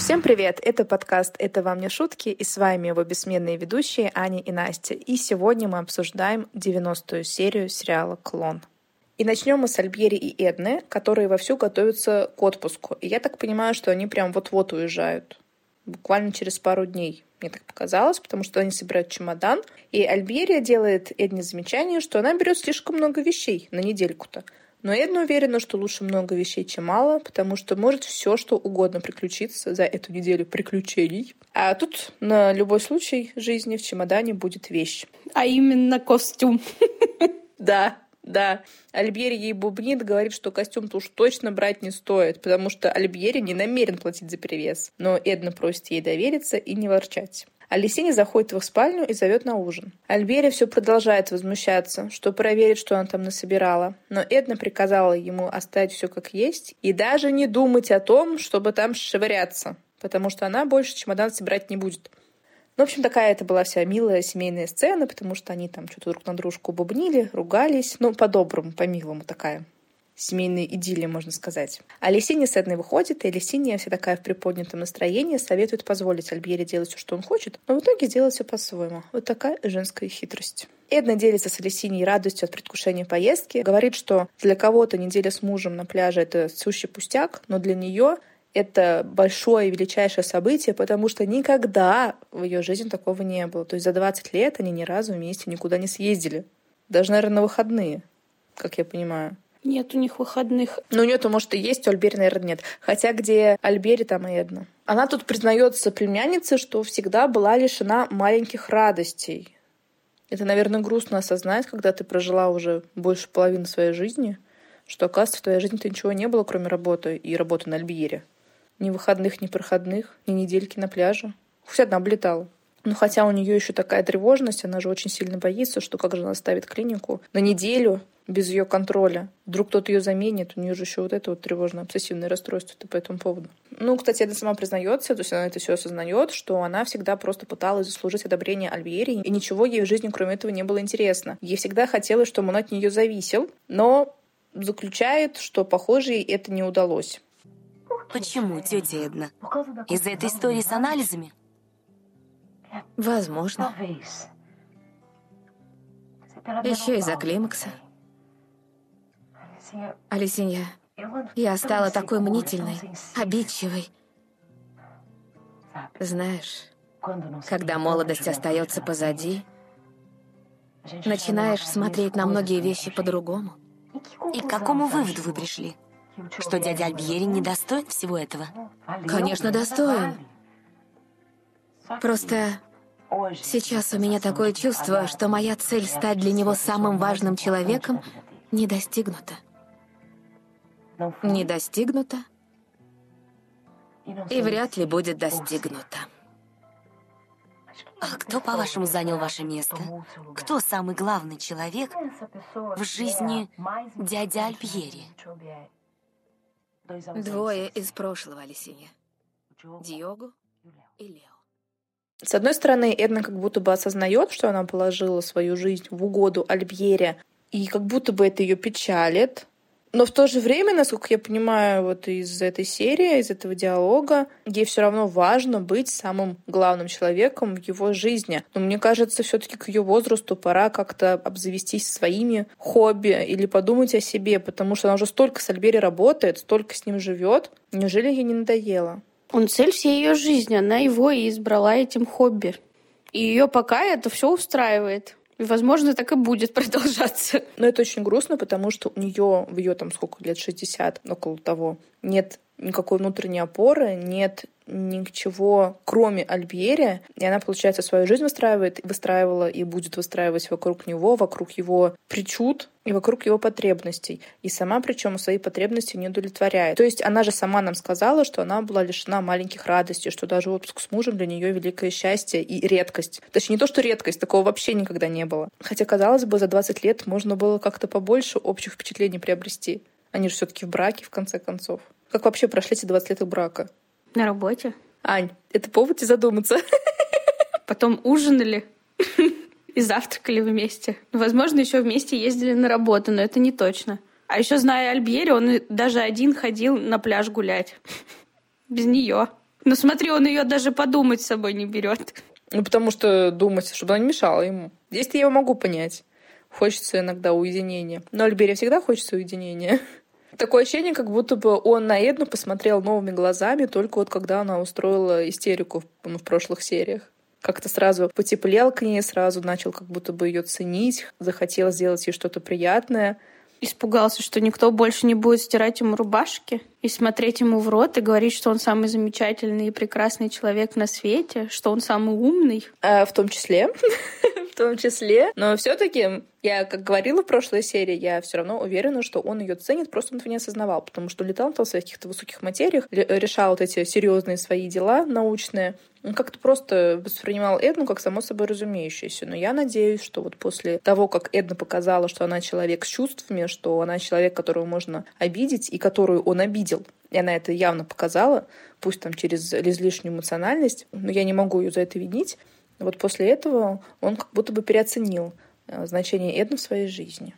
Всем привет! Это подкаст «Это вам не шутки» и с вами его бессменные ведущие Аня и Настя. И сегодня мы обсуждаем 90-ю серию сериала «Клон». И начнем мы с Альбери и Эдны, которые вовсю готовятся к отпуску. И я так понимаю, что они прям вот-вот уезжают. Буквально через пару дней. Мне так показалось, потому что они собирают чемодан. И Альберия делает Эдне замечание, что она берет слишком много вещей на недельку-то. Но Эдна уверена, что лучше много вещей, чем мало, потому что может все, что угодно приключиться за эту неделю приключений. А тут на любой случай жизни в чемодане будет вещь. А именно костюм. Да, да. Альбери ей бубнит, говорит, что костюм-то уж точно брать не стоит, потому что Альбери не намерен платить за перевес. Но Эдна просит ей довериться и не ворчать. Алисиня заходит в их спальню и зовет на ужин. Альбери все продолжает возмущаться, что проверит, что она там насобирала. Но Эдна приказала ему оставить все как есть и даже не думать о том, чтобы там швыряться, потому что она больше чемодан собирать не будет. Ну, в общем, такая это была вся милая семейная сцена, потому что они там что-то друг на дружку бубнили, ругались. Ну, по-доброму, по-милому такая семейная идиллия, можно сказать. А Лисиния с Эдной выходит, и Лисиния вся такая в приподнятом настроении советует позволить Альбере делать все, что он хочет, но в итоге делать все по-своему. Вот такая женская хитрость. Эдна делится с Алисиней радостью от предвкушения поездки, говорит, что для кого-то неделя с мужем на пляже — это сущий пустяк, но для нее это большое и величайшее событие, потому что никогда в ее жизни такого не было. То есть за 20 лет они ни разу вместе никуда не съездили. Даже, наверное, на выходные, как я понимаю. Нет у них выходных. Ну, нет, может, и есть, у Альбери, наверное, нет. Хотя где Альбери, там и Эдна. Она тут признается племяннице, что всегда была лишена маленьких радостей. Это, наверное, грустно осознать, когда ты прожила уже больше половины своей жизни, что, оказывается, в твоей жизни-то ничего не было, кроме работы и работы на Альбиере. Ни выходных, ни проходных, ни недельки на пляже. Хоть одна облетала. Ну, хотя у нее еще такая тревожность, она же очень сильно боится, что как же она оставит клинику на неделю без ее контроля. Вдруг кто-то ее заменит, у нее же еще вот это вот тревожное обсессивное расстройство по этому поводу. Ну, кстати, она сама признается, то есть она это все осознает, что она всегда просто пыталась заслужить одобрение Альбери, и ничего ей в жизни кроме этого не было интересно. Ей всегда хотелось, чтобы он от нее зависел, но заключает, что, похоже, ей это не удалось. Почему, тетя Эдна? Из-за этой истории с анализами? Возможно. Еще из-за климакса. Алисинья, я стала такой мнительной, обидчивой. Знаешь, когда молодость остается позади, начинаешь смотреть на многие вещи по-другому. И к какому выводу вы пришли? Что дядя Альбьери не достоин всего этого? Конечно, достоин. Просто сейчас у меня такое чувство, что моя цель стать для него самым важным человеком не достигнута. Не достигнута и вряд ли будет достигнута. А кто, по-вашему, занял ваше место? Кто самый главный человек в жизни дяди Альбьери? Двое из прошлого, Алисинья. Диогу и Лео. С одной стороны, Эдна как будто бы осознает, что она положила свою жизнь в угоду Альбьере, и как будто бы это ее печалит, но в то же время, насколько я понимаю, вот из этой серии, из этого диалога, ей все равно важно быть самым главным человеком в его жизни. Но мне кажется, все-таки к ее возрасту пора как-то обзавестись своими хобби или подумать о себе, потому что она уже столько с Альбери работает, столько с ним живет. Неужели ей не надоело? Он цель всей ее жизни, она его и избрала этим хобби. И ее пока это все устраивает. Возможно, так и будет продолжаться. Но это очень грустно, потому что у нее в ее там сколько лет, 60, около того, нет никакой внутренней опоры, нет ничего, кроме Альбьери. И она, получается, свою жизнь выстраивает, выстраивала и будет выстраивать вокруг него, вокруг его причуд и вокруг его потребностей. И сама, причем, свои потребности не удовлетворяет. То есть она же сама нам сказала, что она была лишена маленьких радостей, что даже отпуск с мужем для нее великое счастье и редкость. Точнее, не то, что редкость, такого вообще никогда не было. Хотя, казалось бы, за 20 лет можно было как-то побольше общих впечатлений приобрести. Они же все-таки в браке, в конце концов. Как вообще прошли эти 20 лет их брака? На работе. Ань, это повод тебе задуматься. Потом ужинали и завтракали вместе. Возможно, еще вместе ездили на работу, но это не точно. А еще зная Альбьери, он даже один ходил на пляж гулять. Без нее. Ну смотри, он ее даже подумать с собой не берет. Ну, потому что думать, чтобы она не мешала ему. Здесь я его могу понять. Хочется иногда уединения. Но Альбере всегда хочется уединения. Такое ощущение, как будто бы он на Эдну посмотрел новыми глазами, только вот когда она устроила истерику в, ну, в прошлых сериях. Как-то сразу потеплел к ней, сразу начал как будто бы ее ценить, захотел сделать ей что-то приятное. Испугался, что никто больше не будет стирать ему рубашки и смотреть ему в рот и говорить, что он самый замечательный и прекрасный человек на свете, что он самый умный. А, в том числе. том числе. Но все-таки я, как говорила в прошлой серии, я все равно уверена, что он ее ценит, просто он этого не осознавал, потому что летал там в своих каких-то высоких материях, решал вот эти серьезные свои дела научные. Он как-то просто воспринимал Эдну как само собой разумеющееся. Но я надеюсь, что вот после того, как Эдна показала, что она человек с чувствами, что она человек, которого можно обидеть и которую он обидел, и она это явно показала, пусть там через излишнюю эмоциональность, но я не могу ее за это винить. Вот после этого он как будто бы переоценил Э, значение Эдны в своей жизни.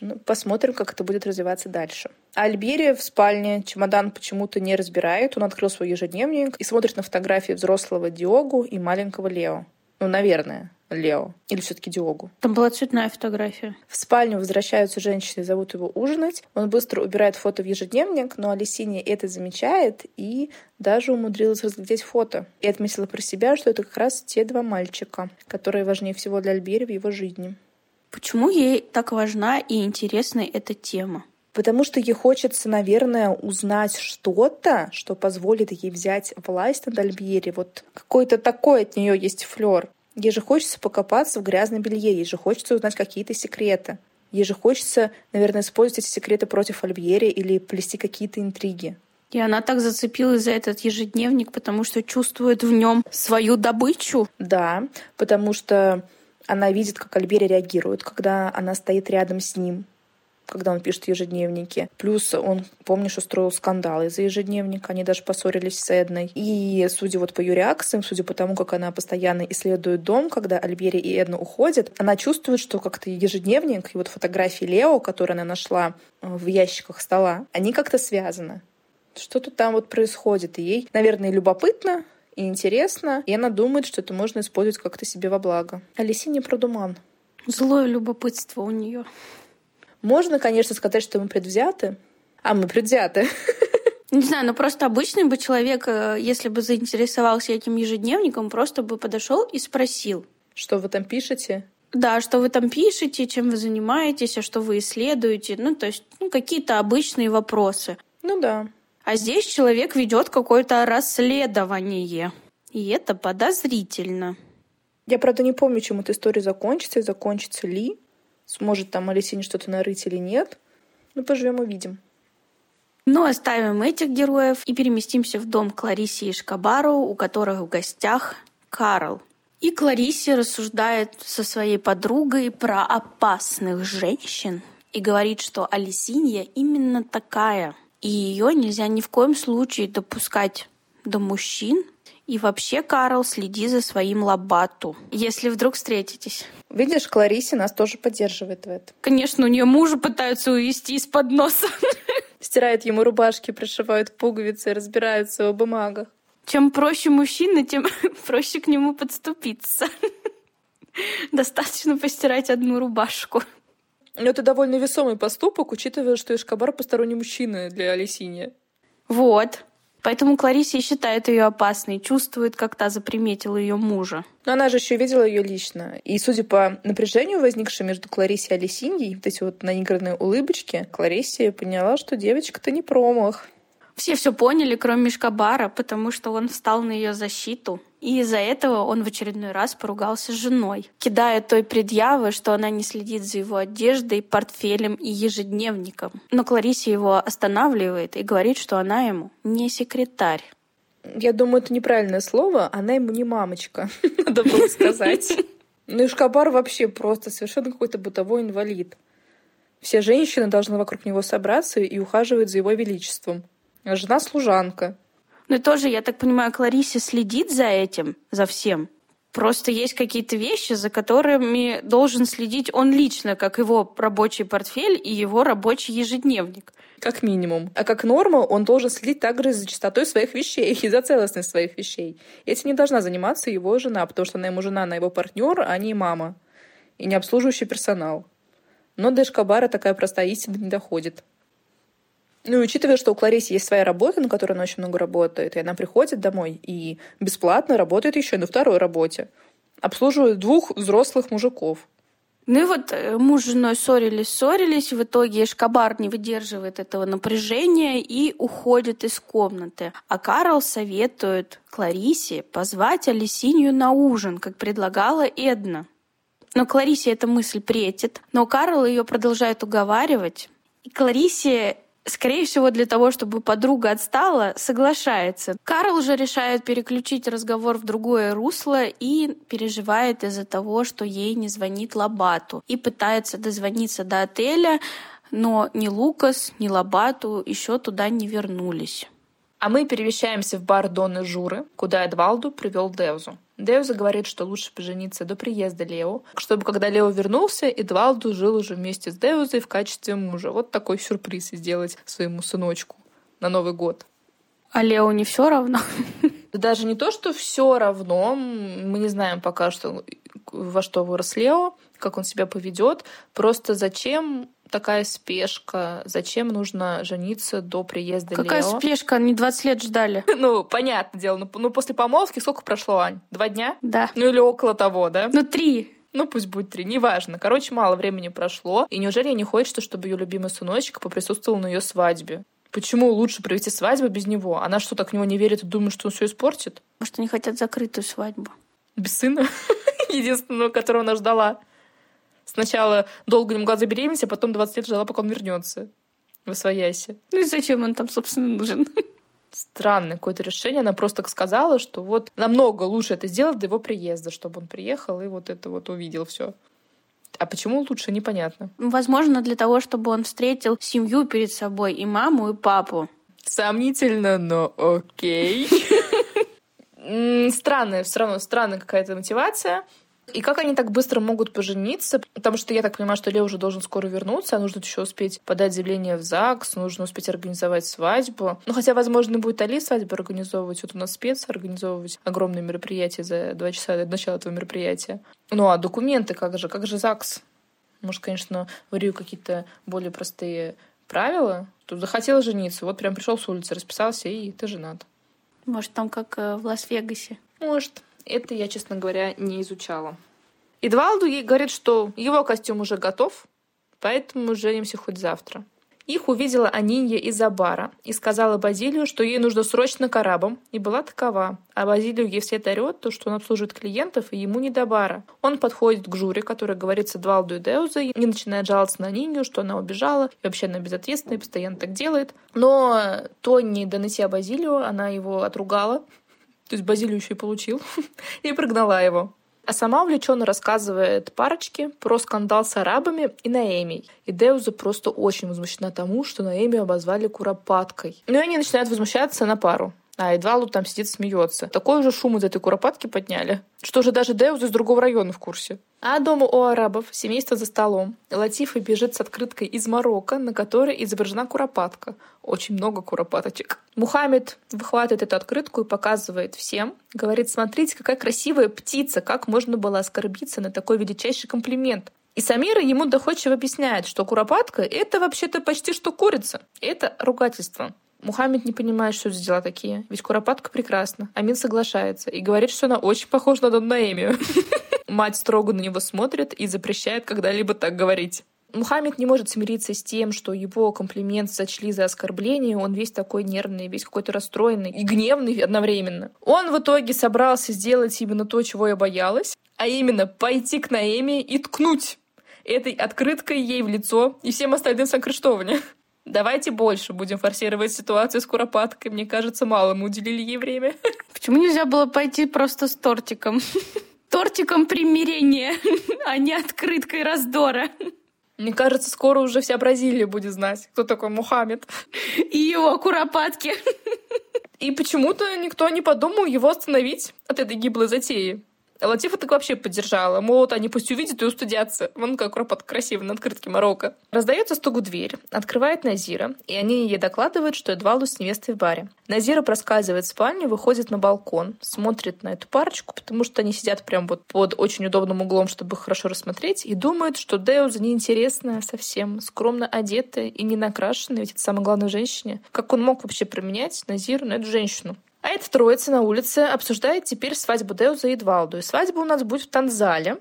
Ну, посмотрим, как это будет развиваться дальше. Альбери в спальне чемодан почему-то не разбирает. Он открыл свой ежедневник и смотрит на фотографии взрослого Диогу и маленького Лео. Ну, наверное, Лео. Или все-таки Диогу. Там была цветная фотография. В спальню возвращаются женщины, зовут его ужинать. Он быстро убирает фото в ежедневник, но Алисиния это замечает и даже умудрилась разглядеть фото. И отметила про себя, что это как раз те два мальчика, которые важнее всего для Альбери в его жизни. Почему ей так важна и интересна эта тема? Потому что ей хочется, наверное, узнать что-то, что позволит ей взять власть над Альбьери. Вот какой-то такой от нее есть флер. Ей же хочется покопаться в грязном белье, ей же хочется узнать какие-то секреты. Ей же хочется, наверное, использовать эти секреты против Альбьери или плести какие-то интриги. И она так зацепилась за этот ежедневник, потому что чувствует в нем свою добычу. Да, потому что она видит, как Альбери реагирует, когда она стоит рядом с ним, когда он пишет ежедневники. Плюс он, помнишь, устроил скандал из-за ежедневника. Они даже поссорились с Эдной. И судя вот по ее реакциям, судя по тому, как она постоянно исследует дом, когда Альбери и Эдна уходят, она чувствует, что как-то ежедневник и вот фотографии Лео, которые она нашла э, в ящиках стола, они как-то связаны. Что-то там вот происходит. И ей, наверное, любопытно, и интересно, и она думает, что это можно использовать как-то себе во благо. Алисе не продуман. Злое любопытство у нее. Можно, конечно, сказать, что мы предвзяты. А мы предвзяты. Не знаю, но просто обычный бы человек, э, если бы заинтересовался этим ежедневником, просто бы подошел и спросил. Что вы там пишете? Да, что вы там пишете, чем вы занимаетесь, а что вы исследуете. Ну, то есть, ну, какие-то обычные вопросы. Ну да. А здесь человек ведет какое-то расследование. И это подозрительно. Я, правда, не помню, чем эта история закончится и закончится ли. Сможет там Алисине что-то нарыть или нет. Ну, поживем увидим. Ну, оставим этих героев и переместимся в дом Кларисе и Шкабару, у которых в гостях Карл. И Кларисе рассуждает со своей подругой про опасных женщин и говорит, что Алисинья именно такая. И ее нельзя ни в коем случае допускать до мужчин, и вообще, Карл, следи за своим лобату, если вдруг встретитесь. Видишь, Кларисе нас тоже поддерживает в этом. Конечно, у нее мужа пытаются увести из-под носа. Стирают ему рубашки, пришивают пуговицы, разбираются в бумагах. Чем проще мужчина, тем проще к нему подступиться. Достаточно постирать одну рубашку. Но это довольно весомый поступок, учитывая, что Эшкабар посторонний мужчина для Алисини. Вот. Поэтому Кларисе считает ее опасной, чувствует, как та заприметила ее мужа. Но она же еще видела ее лично. И судя по напряжению, возникшему между Кларисой и Алисиньей, вот эти вот наигранные улыбочки, Кларисе поняла, что девочка-то не промах. Все все поняли, кроме Мишкабара, потому что он встал на ее защиту. И из-за этого он в очередной раз поругался с женой, кидая той предъявы, что она не следит за его одеждой, портфелем и ежедневником. Но Кларисе его останавливает и говорит, что она ему не секретарь. Я думаю, это неправильное слово. Она ему не мамочка, надо было сказать. Ну и Шкабар вообще просто совершенно какой-то бытовой инвалид. Все женщины должны вокруг него собраться и ухаживать за его величеством. А жена служанка. Ну и тоже, я так понимаю, Кларисе следит за этим, за всем. Просто есть какие-то вещи, за которыми должен следить он лично, как его рабочий портфель и его рабочий ежедневник. Как минимум. А как норма, он должен следить также за чистотой своих вещей и за целостность своих вещей. Этим не должна заниматься его жена, потому что она ему жена, она его партнер, а не мама. И не обслуживающий персонал. Но до Эшкабара такая простая истина не доходит. Ну учитывая, что у Кларисы есть своя работа, на которой она очень много работает, и она приходит домой и бесплатно работает еще на второй работе. Обслуживает двух взрослых мужиков. Ну и вот э, муж с женой ссорились, ссорились, в итоге Эшкабар не выдерживает этого напряжения и уходит из комнаты. А Карл советует Кларисе позвать Алисинью на ужин, как предлагала Эдна. Но Кларисе эта мысль претит, но Карл ее продолжает уговаривать. И Кларисе скорее всего, для того, чтобы подруга отстала, соглашается. Карл же решает переключить разговор в другое русло и переживает из-за того, что ей не звонит Лабату. И пытается дозвониться до отеля, но ни Лукас, ни Лабату еще туда не вернулись. А мы перемещаемся в бар Донны Журы, куда Эдвалду привел Девзу. Девза говорит, что лучше пожениться до приезда Лео, чтобы когда Лео вернулся, Эдвалду жил уже вместе с Девзой в качестве мужа. Вот такой сюрприз сделать своему сыночку на Новый год. А Лео не все равно? Даже не то, что все равно. Мы не знаем пока, что во что вырос Лео, как он себя поведет. Просто зачем такая спешка? Зачем нужно жениться до приезда Какая Лео? спешка? Они 20 лет ждали. Ну, понятное дело. Ну, ну, после помолвки сколько прошло, Ань? Два дня? Да. Ну, или около того, да? Ну, три. Ну, пусть будет три, неважно. Короче, мало времени прошло. И неужели ей не хочется, чтобы ее любимый сыночек поприсутствовал на ее свадьбе? Почему лучше провести свадьбу без него? Она что, так в него не верит и думает, что он все испортит? Может, они хотят закрытую свадьбу? Без сына? Единственного, которого она ждала. Сначала долго не могла забеременеть, а потом 20 лет ждала, пока он вернется в Освояси. Ну и зачем он там, собственно, нужен? Странное какое-то решение. Она просто так сказала, что вот намного лучше это сделать до его приезда, чтобы он приехал и вот это вот увидел все. А почему лучше, непонятно. Возможно, для того, чтобы он встретил семью перед собой, и маму, и папу. Сомнительно, но окей. Странная, все равно странная какая-то мотивация. И как они так быстро могут пожениться? Потому что я так понимаю, что Лео уже должен скоро вернуться, а нужно еще успеть подать заявление в ЗАГС, нужно успеть организовать свадьбу. Ну, хотя, возможно, будет Али свадьбу организовывать. Вот у нас спец организовывать огромное мероприятие за два часа до начала этого мероприятия. Ну, а документы как же? Как же ЗАГС? Может, конечно, варю какие-то более простые правила. Тут захотела жениться, вот прям пришел с улицы, расписался, и ты женат. Может, там как э, в Лас-Вегасе. Может. Это я, честно говоря, не изучала. Эдвалду ей говорит, что его костюм уже готов, поэтому женимся хоть завтра. Их увидела Анинья из-за бара и сказала Базилию, что ей нужно срочно к и была такова. А Базилию ей вслед орет, то, что он обслуживает клиентов, и ему не до бара. Он подходит к Журе, который говорит с Эдвалду и Деузой, и начинает жаловаться на Анинью, что она убежала, и вообще она безответственная, и постоянно так делает. Но то не донеся Базилию, она его отругала, то есть Базилию еще и получил, и прогнала его. А сама увлеченно рассказывает парочке про скандал с арабами и Наэми. И Деуза просто очень возмущена тому, что Наэми обозвали куропаткой. Ну и они начинают возмущаться на пару. А Эдвалу там сидит смеется. Такой же шум из этой куропатки подняли, что же даже Деуз из другого района в курсе. А дома у арабов семейство за столом. Латифа бежит с открыткой из Марокко, на которой изображена куропатка. Очень много куропаточек. Мухаммед выхватывает эту открытку и показывает всем. Говорит, смотрите, какая красивая птица, как можно было оскорбиться на такой величайший комплимент. И Самира ему доходчиво объясняет, что куропатка — это вообще-то почти что курица. Это ругательство. Мухаммед не понимает, что это дела такие. Ведь Куропатка прекрасна. Амин соглашается и говорит, что она очень похожа на Дон Наэмию. Мать строго на него смотрит и запрещает когда-либо так говорить. Мухаммед не может смириться с тем, что его комплимент сочли за оскорбление, он весь такой нервный, весь какой-то расстроенный и гневный одновременно. Он в итоге собрался сделать именно то, чего я боялась, а именно пойти к Наэме и ткнуть этой открыткой ей в лицо и всем остальным сокрыштования. Давайте больше будем форсировать ситуацию с куропаткой. Мне кажется, мало мы уделили ей время. Почему нельзя было пойти просто с тортиком? Тортиком примирения, а не открыткой раздора. Мне кажется, скоро уже вся Бразилия будет знать, кто такой Мухаммед. И его куропатки. И почему-то никто не подумал его остановить от этой гиблой затеи. Латифа так вообще поддержала. Мол, вот они пусть увидят и устудятся. Вон как ропот красивый на открытке Марокко. Раздается стук в дверь. Открывает Назира, и они ей докладывают, что Эдвалду с невестой в баре. Назира проскальзывает в спальню, выходит на балкон, смотрит на эту парочку, потому что они сидят прям вот под очень удобным углом, чтобы хорошо рассмотреть, и думают, что Деуза неинтересная совсем, скромно одетая и не накрашенная, ведь это самое главное женщине. Как он мог вообще променять Назиру на эту женщину? А эта троица на улице обсуждает теперь свадьбу Деуза и Эдвалду. И свадьба у нас будет в Танзале.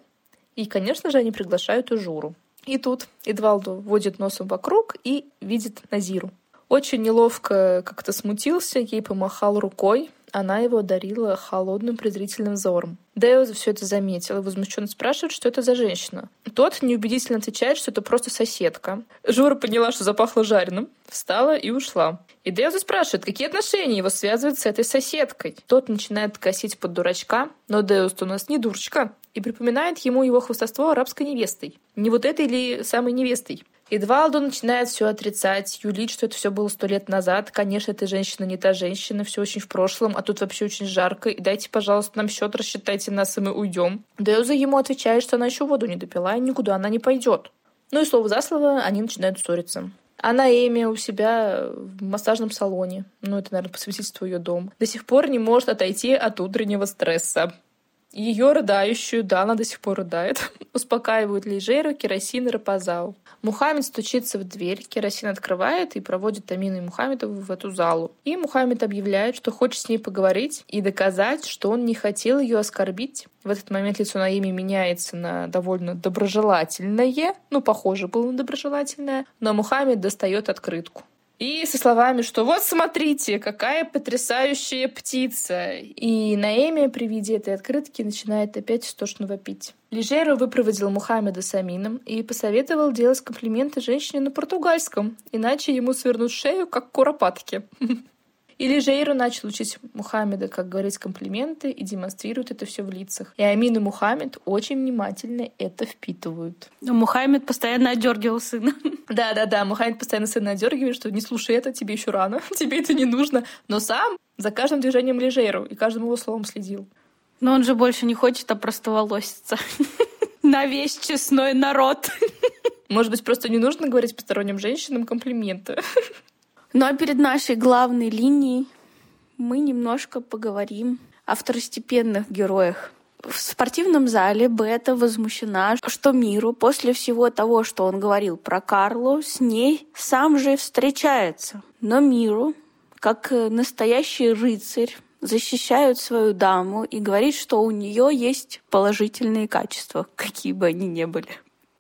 И, конечно же, они приглашают и Журу. И тут Эдвалду водит носом вокруг и видит Назиру. Очень неловко как-то смутился, ей помахал рукой, она его одарила холодным презрительным взором. Део все это заметил и возмущенно спрашивает, что это за женщина. Тот неубедительно отвечает, что это просто соседка. Жура поняла, что запахло жареным, встала и ушла. И Деуза спрашивает, какие отношения его связывают с этой соседкой. Тот начинает косить под дурачка, но Деус у нас не дурочка, и припоминает ему его хвостовство арабской невестой. Не вот этой ли самой невестой? Эдвалду начинает все отрицать, юлить, что это все было сто лет назад. Конечно, эта женщина не та женщина, все очень в прошлом, а тут вообще очень жарко. И дайте, пожалуйста, нам счет, рассчитайте нас, и мы уйдем. Деуза ему отвечает, что она еще воду не допила, и никуда она не пойдет. Ну и слово за слово они начинают ссориться. Она Эми у себя в массажном салоне. Ну, это, наверное, по ее дом. До сих пор не может отойти от утреннего стресса. Ее рыдающую, да, она до сих пор рыдает, успокаивают Лежеру, Керосин и Рапазау. Мухаммед стучится в дверь, Керосин открывает и проводит Тамину и Мухаммедову в эту залу. И Мухаммед объявляет, что хочет с ней поговорить и доказать, что он не хотел ее оскорбить. В этот момент лицо Наими меняется на довольно доброжелательное, ну, похоже было на доброжелательное, но Мухаммед достает открытку. И со словами, что вот смотрите, какая потрясающая птица. И Наэми при виде этой открытки начинает опять истошно вопить. Лежеру выпроводил Мухаммеда с Амином и посоветовал делать комплименты женщине на португальском, иначе ему свернут шею, как куропатки. Или Жейру начал учить Мухаммеда, как говорить комплименты, и демонстрирует это все в лицах. И Амин и Мухаммед очень внимательно это впитывают. Но Мухаммед постоянно одергивал сына. Да-да-да, Мухаммед постоянно сына одергивает, что не слушай это, тебе еще рано, тебе это не нужно. Но сам за каждым движением Лежейру и каждым его словом следил. Но он же больше не хочет опростоволоситься на весь честной народ. Может быть, просто не нужно говорить посторонним женщинам комплименты. А перед нашей главной линией мы немножко поговорим о второстепенных героях. В спортивном зале Бета возмущена, что Миру после всего того, что он говорил про Карлу, с ней сам же встречается. Но Миру, как настоящий рыцарь, защищают свою даму и говорит, что у нее есть положительные качества, какие бы они ни были.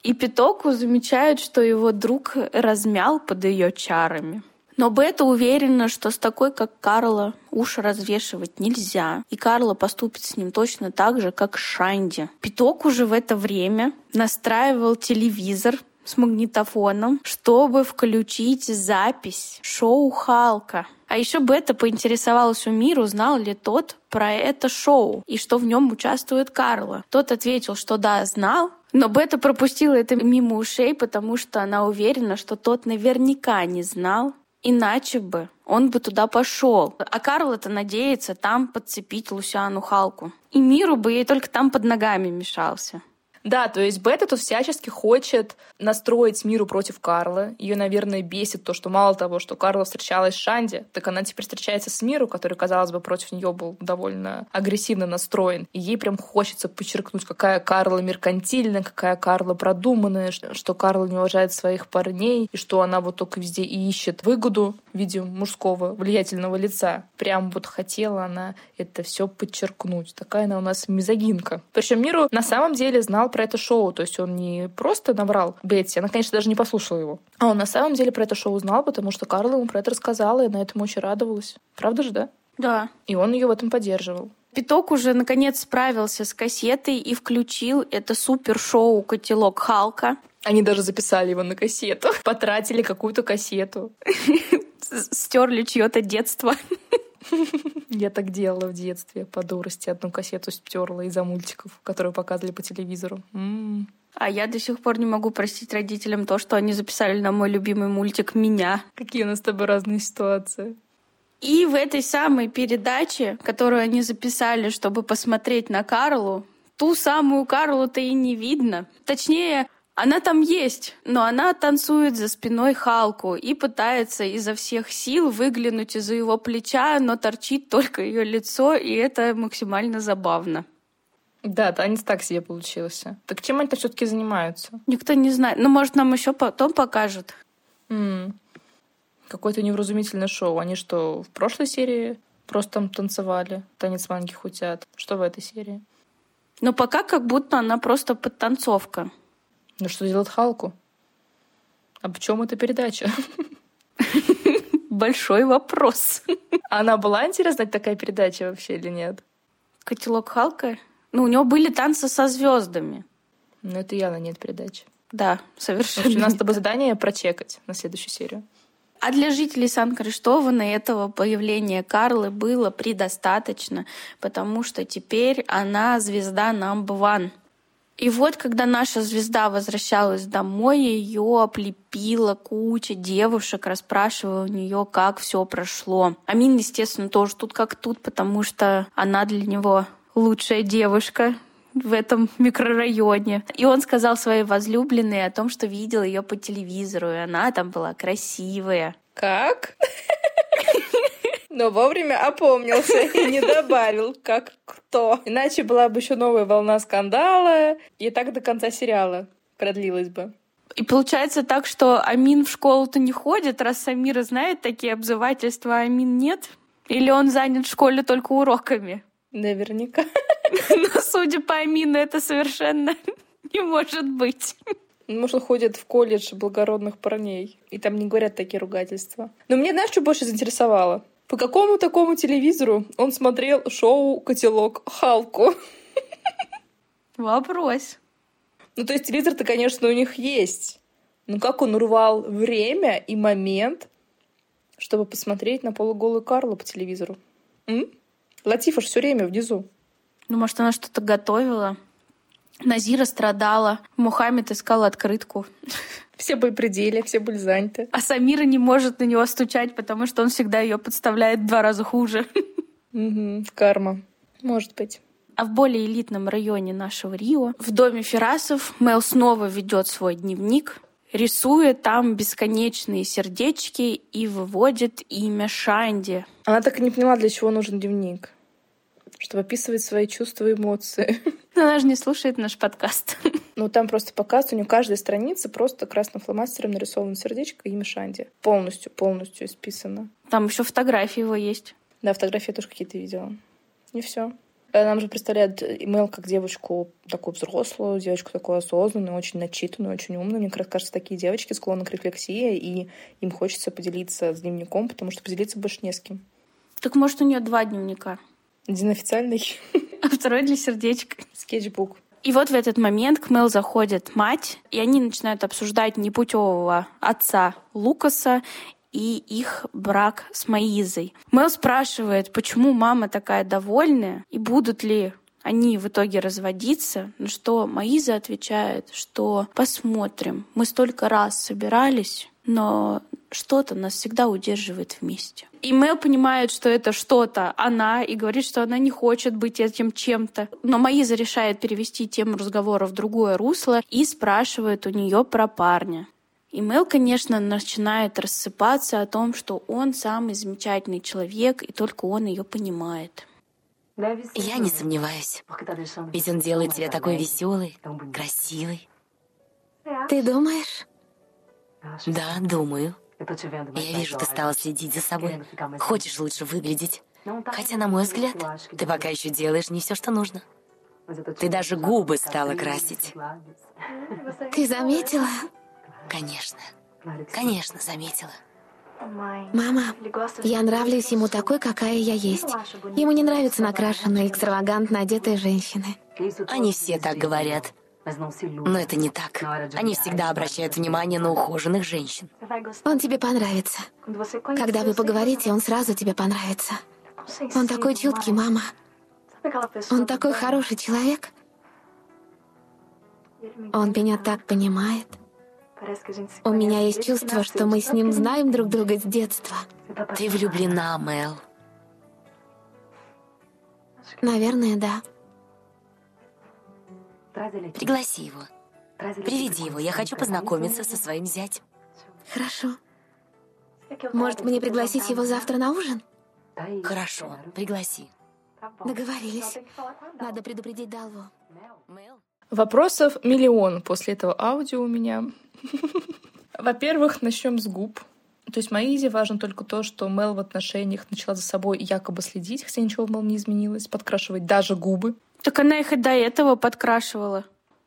И Питоку замечает, что его друг размял под ее чарами. Но Бета уверена, что с такой, как Карла, уши развешивать нельзя. И Карла поступит с ним точно так же, как Шанди. Питок уже в это время настраивал телевизор с магнитофоном, чтобы включить запись шоу Халка. А еще Бета поинтересовалась у Мира, узнал ли тот про это шоу и что в нем участвует Карла. Тот ответил, что да, знал, но Бета пропустила это мимо ушей, потому что она уверена, что тот наверняка не знал Иначе бы он бы туда пошел. А Карл это надеется там подцепить Лусиану Халку. И миру бы ей только там под ногами мешался. Да, то есть Бета тут всячески хочет настроить миру против Карла. Ее, наверное, бесит то, что мало того, что Карла встречалась с Шанди, так она теперь встречается с Миру, который, казалось бы, против нее был довольно агрессивно настроен. И ей прям хочется подчеркнуть, какая Карла меркантильная, какая Карла продуманная, что Карла не уважает своих парней, и что она вот только везде ищет выгоду в виде мужского влиятельного лица. Прям вот хотела она это все подчеркнуть. Такая она у нас мизогинка. Причем Миру на самом деле знал про это шоу. То есть он не просто наврал Бетти, она, конечно, даже не послушала его. А он на самом деле про это шоу знал, потому что Карла ему про это рассказала, и на этом очень радовалась. Правда же, да? Да. И он ее в этом поддерживал. Питок уже наконец справился с кассетой и включил это супер-шоу «Котелок Халка». Они даже записали его на кассету. Потратили какую-то кассету. Стерли чье-то детство. Я так делала в детстве по дурости. Одну кассету стерла из-за мультиков, которые показывали по телевизору. А я до сих пор не могу простить родителям то, что они записали на мой любимый мультик «Меня». Какие у нас с тобой разные ситуации. И в этой самой передаче, которую они записали, чтобы посмотреть на Карлу, ту самую Карлу-то и не видно. Точнее, она там есть, но она танцует за спиной Халку и пытается изо всех сил выглянуть из-за его плеча, но торчит только ее лицо, и это максимально забавно. Да, танец так себе получился. Так чем они-то все-таки занимаются? Никто не знает. Ну, может, нам еще потом покажут. М. Какое-то невразумительное шоу. Они что, в прошлой серии просто там танцевали? Танец манги хутят. Что в этой серии? Но пока как будто она просто подтанцовка. Ну что делает Халку? А в чем эта передача? Большой вопрос. Она была интересна такая передача вообще или нет? Котелок Халка? Ну, у него были танцы со звездами. Ну, это явно нет передачи. Да, совершенно. общем, у нас с тобой задание прочекать на следующую серию. А для жителей Сан-Криштована этого появления Карлы было предостаточно, потому что теперь она звезда number one. И вот, когда наша звезда возвращалась домой, ее облепила куча девушек, расспрашивая у нее, как все прошло. Амин, естественно, тоже тут как тут, потому что она для него лучшая девушка в этом микрорайоне. И он сказал своей возлюбленной о том, что видел ее по телевизору, и она там была красивая. Как? Но вовремя опомнился и не добавил, как кто. Иначе была бы еще новая волна скандала, и так до конца сериала продлилась бы. И получается так, что Амин в школу-то не ходит, раз Самира знает такие обзывательства, а Амин нет? Или он занят в школе только уроками? Наверняка. Но, судя по Амину, это совершенно не может быть. Может, он ходит в колледж благородных парней, и там не говорят такие ругательства. Но мне, знаешь, что больше заинтересовало? По какому такому телевизору он смотрел шоу «Котелок Халку»? Вопрос. Ну, то есть телевизор-то, конечно, у них есть. Но как он урвал время и момент, чтобы посмотреть на полуголую Карлу по телевизору? М? Латифа ж все время внизу. Ну, может, она что-то готовила? Назира страдала, Мухаммед искал открытку. Все были при деле, все были заняты. А Самира не может на него стучать, потому что он всегда ее подставляет в два раза хуже. Мгм, карма. Может быть. А в более элитном районе нашего Рио, в доме Ферасов, Мел снова ведет свой дневник, рисует там бесконечные сердечки и выводит имя Шанди. Она так и не поняла, для чего нужен дневник. Чтобы описывать свои чувства и эмоции. Но она же не слушает наш подкаст. Ну, там просто показывают, у нее каждая страница просто красным фломастером нарисовано сердечко и имя Шанди. Полностью, полностью исписано. Там еще фотографии его есть. Да, фотографии я тоже какие-то видела. И все. Нам же представляют имейл как девочку такую взрослую, девочку такую осознанную, очень начитанную, очень умную. Мне как раз кажется, такие девочки склонны к рефлексии, и им хочется поделиться с дневником, потому что поделиться больше не с кем. Так может, у нее два дневника, Один официальный а второй для сердечка. скетчбук. И вот в этот момент к Мел заходит мать, и они начинают обсуждать непутевого отца Лукаса и их брак с Маизой. Мел спрашивает, почему мама такая довольная, и будут ли они в итоге разводиться, на что Маиза отвечает, что посмотрим, мы столько раз собирались, но что-то нас всегда удерживает вместе. И Мел понимает, что это что-то она, и говорит, что она не хочет быть этим чем-то. Но Маиза решает перевести тему разговора в другое русло и спрашивает у нее про парня. И Мел, конечно, начинает рассыпаться о том, что он самый замечательный человек, и только он ее понимает. Я не сомневаюсь. Ведь он делает тебя такой веселой, красивой. Ты думаешь? Да, думаю. Я вижу, ты стала следить за собой. Хочешь лучше выглядеть. Хотя, на мой взгляд, ты пока еще делаешь не все, что нужно. Ты даже губы стала красить. Ты заметила? Конечно. Конечно, заметила. Мама, я нравлюсь ему такой, какая я есть. Ему не нравятся накрашенные, экстравагантно одетые женщины. Они все так говорят. Но это не так. Они всегда обращают внимание на ухоженных женщин. Он тебе понравится. Когда вы поговорите, он сразу тебе понравится. Он такой чуткий, мама. Он такой хороший человек. Он меня так понимает. У меня есть чувство, что мы с ним знаем друг друга с детства. Ты влюблена, Мел. Наверное, да. Пригласи его. Приведи его, я хочу познакомиться со своим зятем. Хорошо. Может, мне пригласить его завтра на ужин? Хорошо, пригласи. Договорились. Надо предупредить Далву. Вопросов миллион после этого аудио у меня. Во-первых, начнем с губ. То есть Маизе важно только то, что Мел в отношениях начала за собой якобы следить, хотя ничего в Мел не изменилось, подкрашивать даже губы. Так она их и до этого подкрашивала.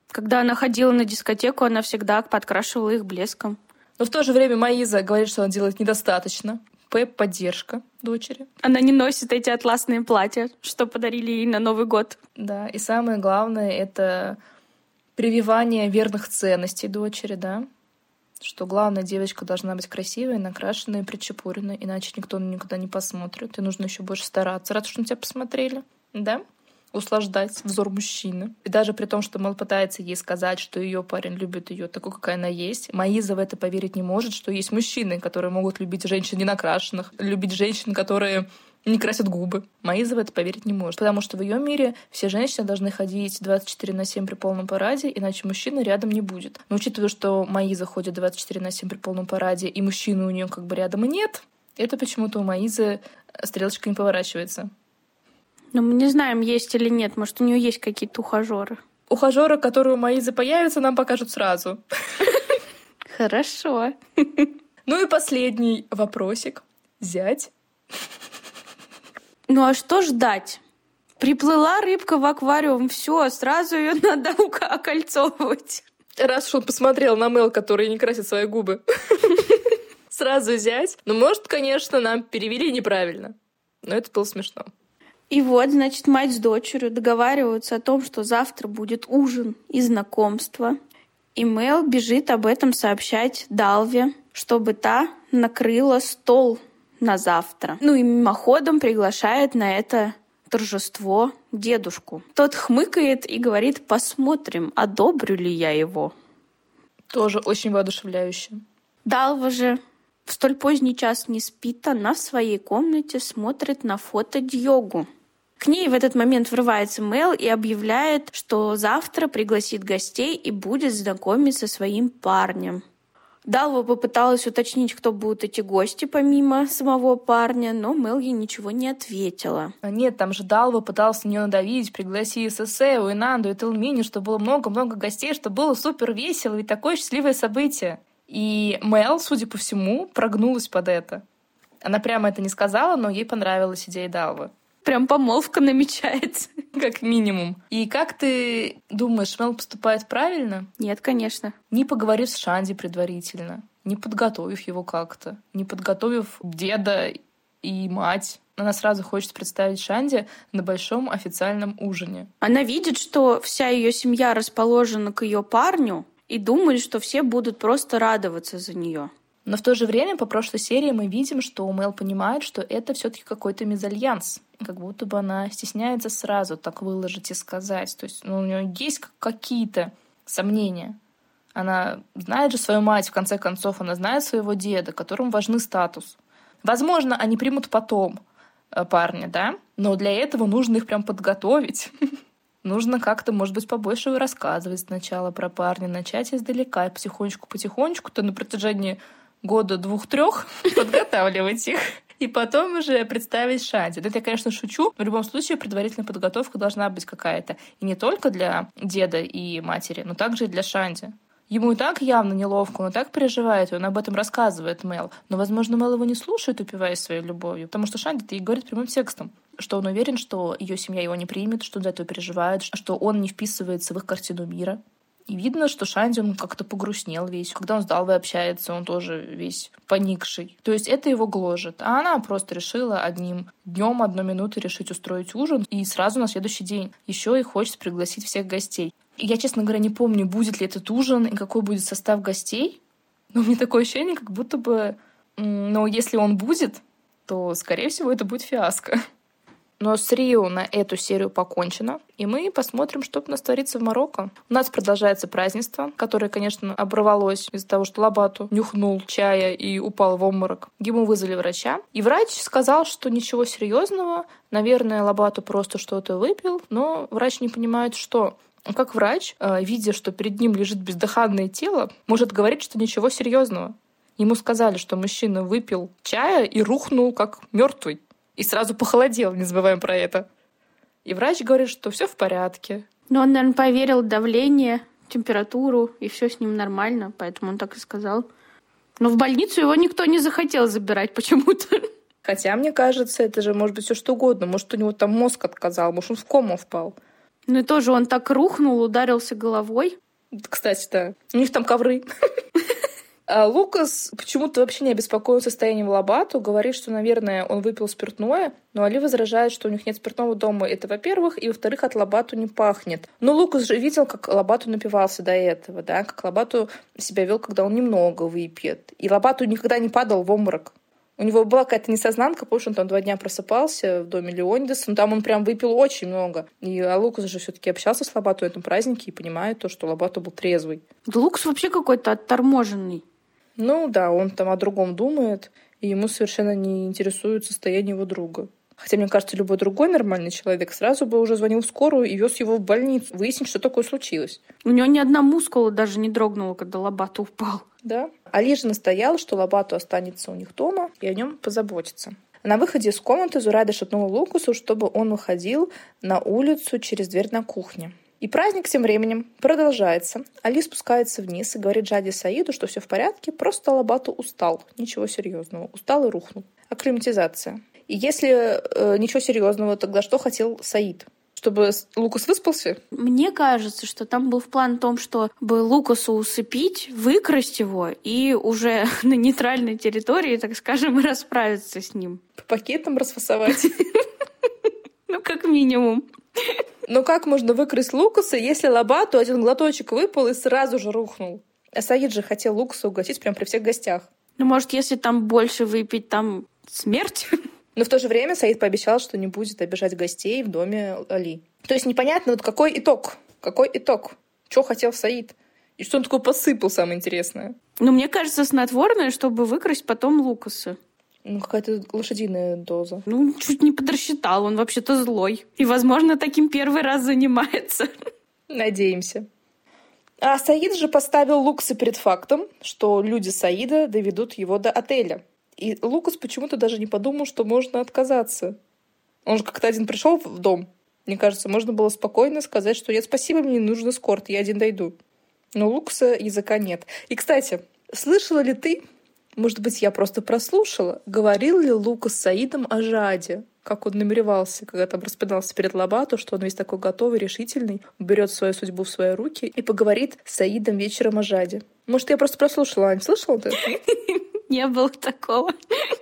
Когда она ходила на дискотеку, она всегда подкрашивала их блеском. Но в то же время Маиза говорит, что она делает недостаточно. Пеп — поддержка дочери. Она не носит эти атласные платья, что подарили ей на Новый год. Да, и самое главное — это прививание верных ценностей дочери, да, что главная девочка должна быть красивой, накрашенной, причепуренной, иначе никто никогда не посмотрит, и нужно еще больше стараться, раз уж на тебя посмотрели, да? Услаждать взор мужчины. И даже при том, что Мэл пытается ей сказать, что ее парень любит ее такой, какая она есть, Маиза в это поверить не может, что есть мужчины, которые могут любить женщин не накрашенных, любить женщин, которые не красят губы. Маиза в это поверить не может. Потому что в ее мире все женщины должны ходить 24 на 7 при полном параде, иначе мужчины рядом не будет. Но учитывая, что Маиза ходит 24 на 7 при полном параде, и мужчины у нее как бы рядом нет, это почему-то у Маизы стрелочка не поворачивается. Но мы не знаем, есть или нет. Может, у нее есть какие-то ухажеры. Ухажеры, которые у Маизы появятся, нам покажут сразу. Хорошо. Ну и последний вопросик. Зять. Ну а что ждать? Приплыла рыбка в аквариум, все, сразу ее надо окольцовывать. Раз уж он посмотрел на Мел, который не красит свои губы. Сразу взять. Ну, может, конечно, нам перевели неправильно. Но это было смешно. И вот, значит, мать с дочерью договариваются о том, что завтра будет ужин и знакомство. И Мэл бежит об этом сообщать Далве, чтобы та накрыла стол на завтра. Ну и мимоходом приглашает на это торжество дедушку. Тот хмыкает и говорит, посмотрим, одобрю ли я его. Тоже очень воодушевляюще. Далва же в столь поздний час не спит, она в своей комнате смотрит на фото Дьогу. К ней в этот момент врывается Мел и объявляет, что завтра пригласит гостей и будет знакомиться со своим парнем. Далва попыталась уточнить, кто будут эти гости помимо самого парня, но Мел ей ничего не ответила. А нет, там же Далва пытался на нее надавить, пригласи Сесео, Инанду и Телмини, чтобы было много-много гостей, чтобы было супер весело, и такое счастливое событие. И Мел, судя по всему, прогнулась под это. Она прямо это не сказала, но ей понравилась идея Далвы. Прям помолвка намечается. Как минимум. И как ты думаешь, Мел поступает правильно? Нет, конечно. Не поговорив с Шанди предварительно, не подготовив его как-то, не подготовив деда и мать. Она сразу хочет представить Шанди на большом официальном ужине. Она видит, что вся ее семья расположена к ее парню, и думает, что все будут просто радоваться за нее. Но в то же время по прошлой серии мы видим, что Мэл понимает, что это все-таки какой-то мезальянс. Как будто бы она стесняется сразу так выложить и сказать. То есть ну, у нее есть какие-то сомнения. Она знает же свою мать, в конце концов, она знает своего деда, которому важны статус. Возможно, они примут потом э, парня, да? Но для этого нужно их прям подготовить. Нужно как-то, может быть, побольше рассказывать сначала про парня, начать издалека, и потихонечку-потихонечку-то на протяжении года двух-трех подготавливать их. И потом уже представить Шанди. Это я, конечно, шучу. В любом случае, предварительная подготовка должна быть какая-то. И не только для деда и матери, но также и для Шанди. Ему и так явно неловко, он и так переживает, и он об этом рассказывает Мел. Но, возможно, Мел его не слушает, упиваясь своей любовью, потому что Шанди ей говорит прямым текстом, что он уверен, что ее семья его не примет, что за это переживает, что он не вписывается в их картину мира. И видно, что Шанди, он как-то погрустнел весь. Когда он с Далвой общается, он тоже весь поникший. То есть это его гложет. А она просто решила одним днем, одной минуты решить устроить ужин. И сразу на следующий день еще и хочет пригласить всех гостей. И я, честно говоря, не помню, будет ли этот ужин и какой будет состав гостей. Но у меня такое ощущение, как будто бы... Но если он будет, то, скорее всего, это будет фиаско. Но с Рио на эту серию покончено, и мы посмотрим, что у нас творится в Марокко. У нас продолжается празднество, которое, конечно, оборвалось из-за того, что Лабату нюхнул чая и упал в обморок. Ему вызвали врача, и врач сказал, что ничего серьезного, наверное, Лабату просто что-то выпил, но врач не понимает, что. Как врач, э, видя, что перед ним лежит бездыханное тело, может говорить, что ничего серьезного. Ему сказали, что мужчина выпил чая и рухнул как мертвый. И сразу похолодел, не забываем про это. И врач говорит, что все в порядке. Но он, наверное, поверил давление, температуру, и все с ним нормально, поэтому он так и сказал. Но в больницу его никто не захотел забирать почему-то. Хотя, мне кажется, это же может быть все что угодно. Может, у него там мозг отказал, может, он в кому впал. Ну и тоже он так рухнул, ударился головой. Кстати, да. У них там ковры. А Лукас почему-то вообще не обеспокоен состоянием Лабату, говорит, что, наверное, он выпил спиртное, но Али возражает, что у них нет спиртного дома. Это, во-первых, и, во-вторых, от Лабату не пахнет. Но Лукас же видел, как Лабату напивался до этого, да, как Лабату себя вел, когда он немного выпьет. И Лабату никогда не падал в обморок. У него была какая-то несознанка, потому что он там два дня просыпался в доме Леонидаса, но там он прям выпил очень много. И а Лукас же все таки общался с Лобато в этом празднике и понимает то, что Лобато был трезвый. Да Лукас вообще какой-то отторможенный. Ну да, он там о другом думает, и ему совершенно не интересует состояние его друга. Хотя, мне кажется, любой другой нормальный человек сразу бы уже звонил в скорую и вез его в больницу, выяснить, что такое случилось. У него ни одна мускула даже не дрогнула, когда Лобато упал. Да. Али же настоял, что Лобато останется у них дома и о нем позаботится. На выходе из комнаты Зурайда шепнула Лукусу, чтобы он выходил на улицу через дверь на кухне. И праздник тем временем продолжается. Али спускается вниз и говорит Джаде Саиду, что все в порядке, просто Лабату устал. Ничего серьезного. Устал и рухнул. Акклиматизация. И если э, ничего серьезного, тогда что хотел Саид? чтобы Лукас выспался? Мне кажется, что там был в план том, чтобы Лукасу усыпить, выкрасть его и уже на нейтральной территории, так скажем, расправиться с ним. По пакетам расфасовать? Ну, как минимум. Но как можно выкрасть Лукаса, если Лобату один глоточек выпал и сразу же рухнул? А Саид же хотел Лукаса угостить прямо при всех гостях. Ну, может, если там больше выпить, там смерть? Но в то же время Саид пообещал, что не будет обижать гостей в доме Али. То есть непонятно, вот какой итог? Какой итог? Что хотел Саид? И что он такой посыпал, самое интересное? Ну, мне кажется, снотворное, чтобы выкрасть потом Лукаса. Ну, какая-то лошадиная доза. Ну, чуть не подрасчитал, он вообще-то злой. И, возможно, таким первый раз занимается. Надеемся. А Саид же поставил Лукаса перед фактом, что люди Саида доведут его до отеля. И Лукас почему-то даже не подумал, что можно отказаться. Он же как-то один пришел в дом. Мне кажется, можно было спокойно сказать, что нет, спасибо, мне не нужен эскорт, я один дойду. Но Лукаса языка нет. И, кстати, слышала ли ты, может быть, я просто прослушала, говорил ли Лукас с Саидом о Жаде? Как он намеревался, когда там распинался перед Лабату, что он весь такой готовый, решительный, берет свою судьбу в свои руки и поговорит с Саидом вечером о Жаде. Может, я просто прослушала, Ань, слышала ты? Не было такого.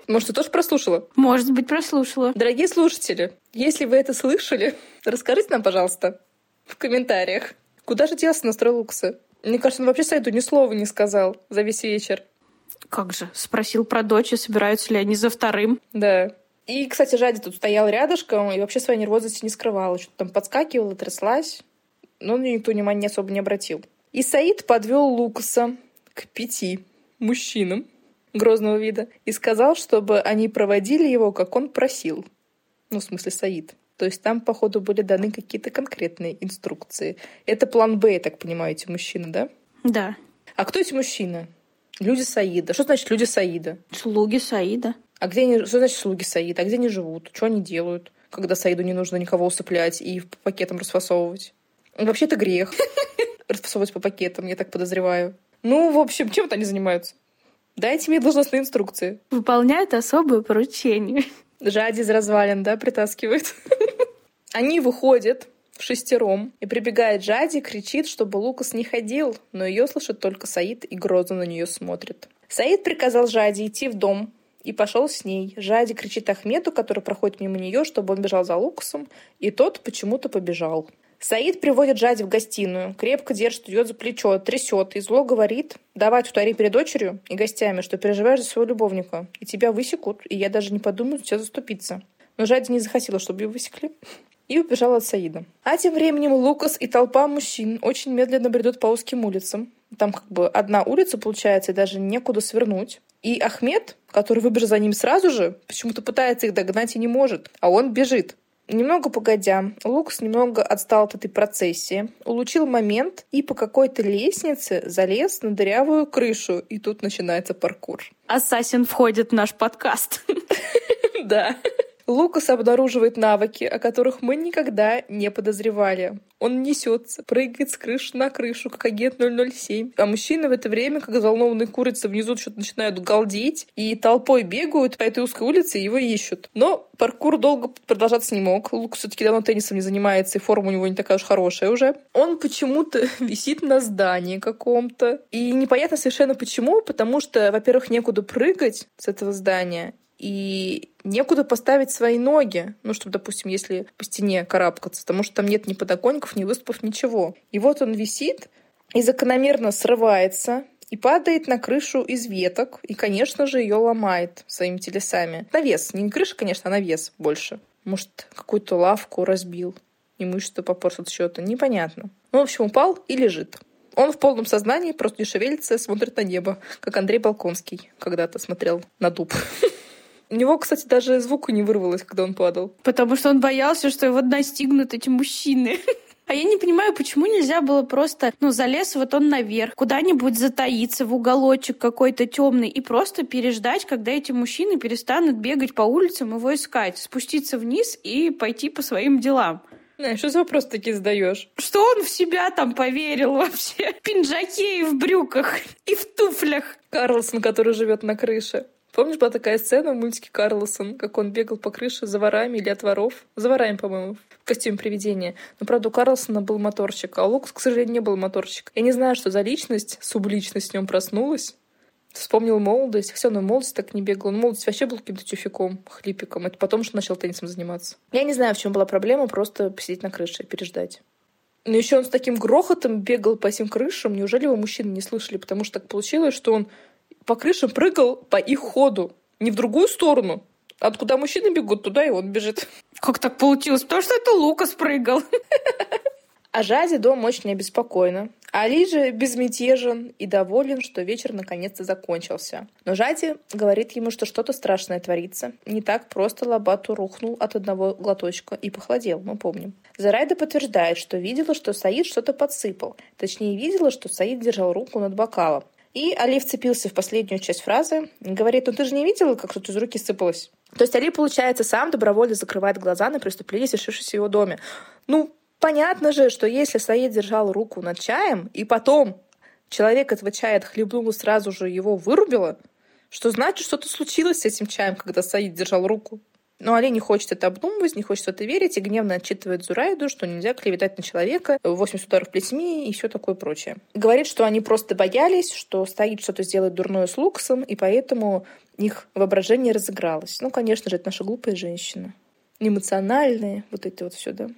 Может, ты тоже прослушала? Может быть, прослушала. Дорогие слушатели, если вы это слышали, расскажите нам, пожалуйста, в комментариях, куда же делся настрой Лукса? Мне кажется, он вообще Саиду ни слова не сказал за весь вечер. Как же? Спросил про дочь, собираются ли они за вторым. Да. И, кстати, Жади тут стоял рядышком и вообще своей нервозности не скрывала. Что-то там подскакивала, тряслась. Но на никто внимания особо не обратил. И Саид подвел Лукаса к пяти мужчинам грозного вида и сказал, чтобы они проводили его, как он просил. Ну, в смысле, Саид. То есть там, походу, были даны какие-то конкретные инструкции. Это план Б, я так понимаю, эти мужчины, да? Да. А кто эти мужчины? Люди Саида. Что значит люди Саида? Слуги Саида. А где они, что значит слуги Саида? А где они живут? Что они делают, когда Саиду не нужно никого усыплять и по пакетам расфасовывать? Вообще это грех. Расфасовывать по пакетам, я так подозреваю. Ну, в общем, чем они занимаются? Дайте мне должностные инструкции. Выполняют особые поручения. Жади из развалин, да, притаскивает. Они выходят шестером, и прибегает Жади, кричит, чтобы Лукас не ходил, но ее слышит только Саид и грозно на нее смотрит. Саид приказал Жади идти в дом, и пошел с ней. Жади кричит Ахмету, который проходит мимо нее, чтобы он бежал за Лукасом, и тот почему-то побежал. Саид приводит Жади в гостиную, крепко держит ее за плечо, трясет и зло говорит, давай повтори перед дочерью и гостями, что переживаешь за своего любовника, и тебя высекут, и я даже не подумаю тебя заступиться. Но Жади не захотела, чтобы ее высекли, и убежала от Саида. А тем временем Лукас и толпа мужчин очень медленно бредут по узким улицам. Там как бы одна улица получается, и даже некуда свернуть. И Ахмед, который выбежал за ним сразу же, почему-то пытается их догнать и не может, а он бежит. Немного погодя, Лукас немного отстал от этой процессии, улучил момент и по какой-то лестнице залез на дырявую крышу. И тут начинается паркур. Ассасин входит в наш подкаст. Да. Лукас обнаруживает навыки, о которых мы никогда не подозревали. Он несется, прыгает с крыши на крышу, как агент 007. А мужчины в это время, как взволнованные курицы, внизу что-то начинают галдеть и толпой бегают по этой узкой улице и его ищут. Но паркур долго продолжаться не мог. Лукас все-таки давно теннисом не занимается, и форма у него не такая уж хорошая уже. Он почему-то висит на здании каком-то. И непонятно совершенно почему, потому что, во-первых, некуда прыгать с этого здания, и некуда поставить свои ноги, ну, чтобы, допустим, если по стене карабкаться, потому что там нет ни подоконников, ни выступов, ничего. И вот он висит и закономерно срывается, и падает на крышу из веток, и, конечно же, ее ломает своими телесами. На вес. Не крыша, конечно, а на больше. Может, какую-то лавку разбил. Имущество попортил что-то. Непонятно. Ну, в общем, упал и лежит. Он в полном сознании, просто не шевелится, смотрит на небо, как Андрей Балконский когда-то смотрел на дуб. У него, кстати, даже звука не вырвалось, когда он падал. Потому что он боялся, что его настигнут эти мужчины. А я не понимаю, почему нельзя было просто, ну, залез вот он наверх, куда-нибудь затаиться в уголочек какой-то темный и просто переждать, когда эти мужчины перестанут бегать по улицам его искать, спуститься вниз и пойти по своим делам. А что за вопрос такие задаешь? Что он в себя там поверил вообще? В пинджаке и в брюках, и в туфлях. Карлсон, который живет на крыше. Помнишь, была такая сцена в мультике Карлсон, как он бегал по крыше за ворами или от воров? За ворами, по-моему, в костюме привидения. Но, правда, у Карлсона был моторчик, а у Лукас, к сожалению, не был моторчик. Я не знаю, что за личность, субличность в нем проснулась. Вспомнил молодость. Все, но молодость так не бегал. Он молодость вообще был каким-то тюфяком, хлипиком. Это потом, что начал теннисом заниматься. Я не знаю, в чем была проблема, просто посидеть на крыше и переждать. Но еще он с таким грохотом бегал по этим крышам. Неужели его мужчины не слышали? Потому что так получилось, что он по крышам прыгал по их ходу. Не в другую сторону. Откуда мужчины бегут, туда и он бежит. Как так получилось? Потому что это Лукас прыгал. А Жади дома очень обеспокоена. Али же безмятежен и доволен, что вечер наконец-то закончился. Но Жади говорит ему, что что-то страшное творится. Не так просто Лабату рухнул от одного глоточка и похолодел, мы помним. Зарайда подтверждает, что видела, что Саид что-то подсыпал. Точнее, видела, что Саид держал руку над бокалом. И Али вцепился в последнюю часть фразы. Говорит, ну ты же не видела, как что-то из руки сыпалось? То есть Али, получается, сам добровольно закрывает глаза на преступление, совершившееся в его доме. Ну, понятно же, что если Саид держал руку над чаем, и потом человек этого чая отхлебнул и сразу же его вырубило, что значит, что-то случилось с этим чаем, когда Саид держал руку. Но Али не хочет это обдумывать, не хочет в это верить и гневно отчитывает Зурайду, что нельзя клеветать на человека, 80 ударов плетьми и все такое прочее. Говорит, что они просто боялись, что стоит что-то сделать дурное с Лукасом, и поэтому их воображение разыгралось. Ну, конечно же, это наша глупая женщина. Эмоциональные, вот эти вот все, да.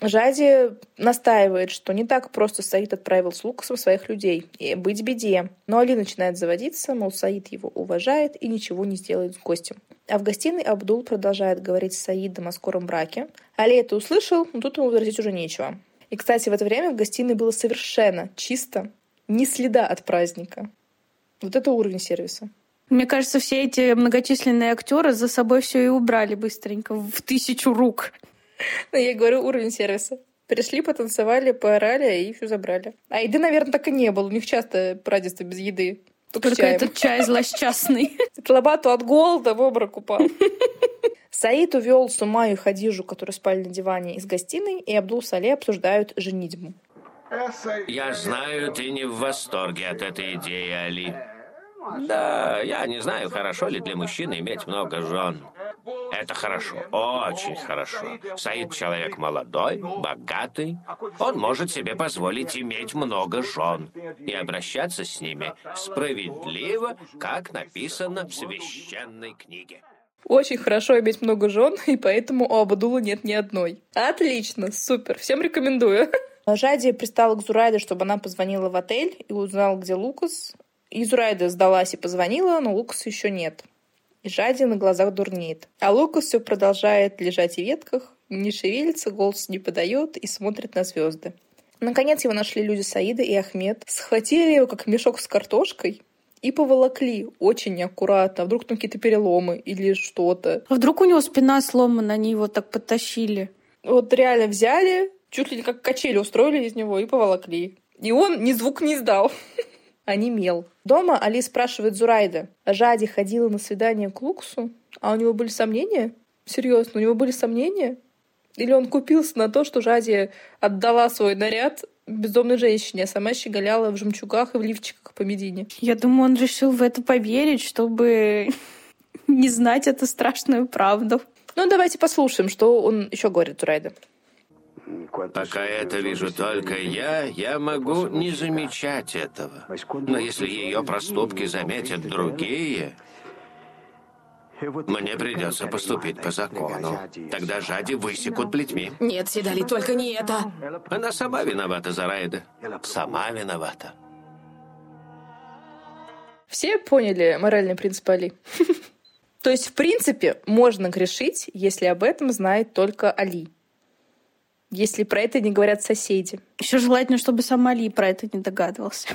Жади настаивает, что не так просто Саид отправил с Лукасом своих людей. И быть беде. Но Али начинает заводиться, мол, Саид его уважает и ничего не сделает с гостем. А в гостиной Абдул продолжает говорить с Саидом о скором браке. Али это услышал, но тут ему возразить уже нечего. И, кстати, в это время в гостиной было совершенно чисто, ни следа от праздника. Вот это уровень сервиса. Мне кажется, все эти многочисленные актеры за собой все и убрали быстренько в тысячу рук. Ну, я говорю, уровень сервиса. Пришли, потанцевали, поорали и все забрали. А еды, наверное, так и не было. У них часто празднество без еды. Только, Только этот чай злосчастный. Лобату от голода в обморок упал. Саид увел Сумаю и Хадижу, которые спали на диване, из гостиной, и Абдул Сале обсуждают женитьбу. Я знаю, ты не в восторге от этой идеи, Али. Да, я не знаю, хорошо ли для мужчины иметь много жен. Это хорошо, очень хорошо. Саид человек молодой, богатый. Он может себе позволить иметь много жен и обращаться с ними справедливо, как написано в священной книге. Очень хорошо иметь много жен, и поэтому у Абадула нет ни одной. Отлично, супер, всем рекомендую. Жади пристала к Зурайде, чтобы она позвонила в отель и узнала, где Лукас. И Зурайда сдалась и позвонила, но Лукаса еще нет и Жади на глазах дурнеет. А Лукас все продолжает лежать в ветках, не шевелится, голос не подает и смотрит на звезды. Наконец его нашли люди Саида и Ахмед, схватили его как мешок с картошкой и поволокли очень неаккуратно. А вдруг там какие-то переломы или что-то. А вдруг у него спина сломана, они его так подтащили? Вот реально взяли, чуть ли не как качели устроили из него и поволокли. И он ни звук не издал. а не мел. Дома Али спрашивает Зурайда, Жади ходила на свидание к Луксу, а у него были сомнения? Серьезно, у него были сомнения? Или он купился на то, что Жади отдала свой наряд бездомной женщине, а сама щеголяла в жемчугах и в лифчиках по Медине? Я думаю, он решил в это поверить, чтобы не знать эту страшную правду. Ну, давайте послушаем, что он еще говорит Зурайда. Пока это вижу только я, я могу не замечать этого. Но если ее проступки заметят другие, мне придется поступить по закону. Тогда Жади высекут плетьми. Нет, Седали, только не это. Она сама виновата, Зарайда. Сама виновата. Все поняли моральный принцип Али? То есть, в принципе, можно грешить, если об этом знает только Али если про это не говорят соседи. Еще желательно, чтобы сам Али про это не догадывался.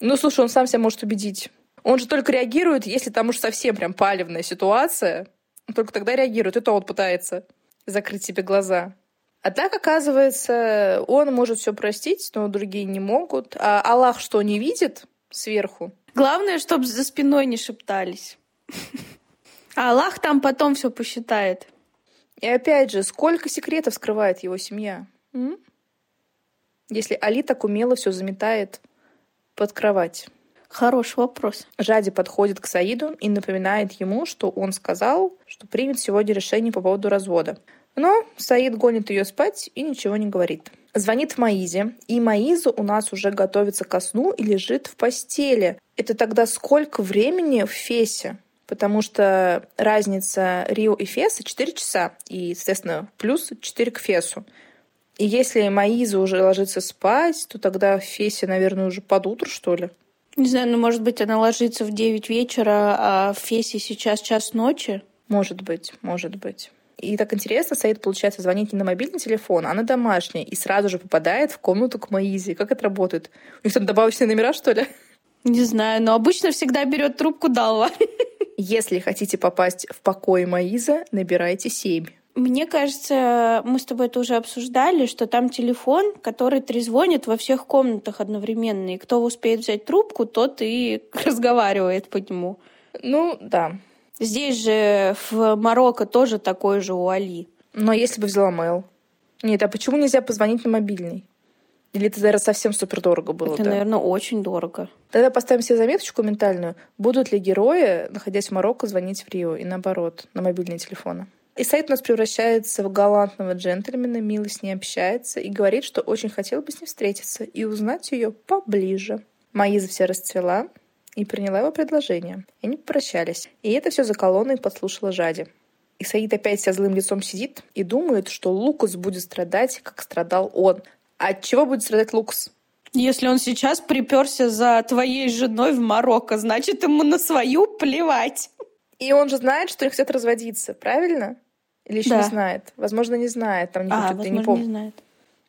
Ну, слушай, он сам себя может убедить. Он же только реагирует, если там уж совсем прям палевная ситуация. только тогда реагирует, и то он пытается закрыть себе глаза. А так, оказывается, он может все простить, но другие не могут. А Аллах что, не видит сверху? Главное, чтобы за спиной не шептались. А Аллах там потом все посчитает. И опять же, сколько секретов скрывает его семья? М? Если Али так умело все заметает под кровать. Хороший вопрос. Жади подходит к Саиду и напоминает ему, что он сказал, что примет сегодня решение по поводу развода. Но Саид гонит ее спать и ничего не говорит. Звонит Маизе, и Маиза у нас уже готовится ко сну и лежит в постели. Это тогда сколько времени в Фесе? Потому что разница Рио и Феса 4 часа, и, соответственно, плюс 4 к Фесу. И если Маиза уже ложится спать, то тогда в Фесе, наверное, уже под утро, что ли? Не знаю, ну, может быть, она ложится в 9 вечера, а в Фесе сейчас час ночи? Может быть, может быть. И так интересно, Саид, получается, звонить не на мобильный телефон, а на домашний, и сразу же попадает в комнату к Маизе. Как это работает? У них там добавочные номера, что ли? Не знаю, но обычно всегда берет трубку Далва. Если хотите попасть в покой Маиза, набирайте 7. Мне кажется, мы с тобой это уже обсуждали, что там телефон, который трезвонит во всех комнатах одновременно. И кто успеет взять трубку, тот и разговаривает по нему. Ну, да. Здесь же в Марокко тоже такой же у Али. Но если бы взяла mail. Нет, а почему нельзя позвонить на мобильный? Или это, наверное, совсем супер дорого было? Это, да? наверное, очень дорого. Тогда поставим себе заметочку ментальную. Будут ли герои, находясь в Марокко, звонить в Рио и наоборот, на мобильные телефоны? И Сайт у нас превращается в галантного джентльмена, мило с ней общается и говорит, что очень хотел бы с ней встретиться и узнать ее поближе. Маиза вся расцвела и приняла его предложение. И они попрощались. И это все за колонной подслушала Жади. И Саид опять со злым лицом сидит и думает, что Лукас будет страдать, как страдал он. От чего будет страдать Лукас? Если он сейчас приперся за твоей женой в Марокко, значит, ему на свою плевать. И он же знает, что они хотят разводиться, правильно? Или еще да. не знает? Возможно, не знает. Там не а, возможно, не, помню. не знает.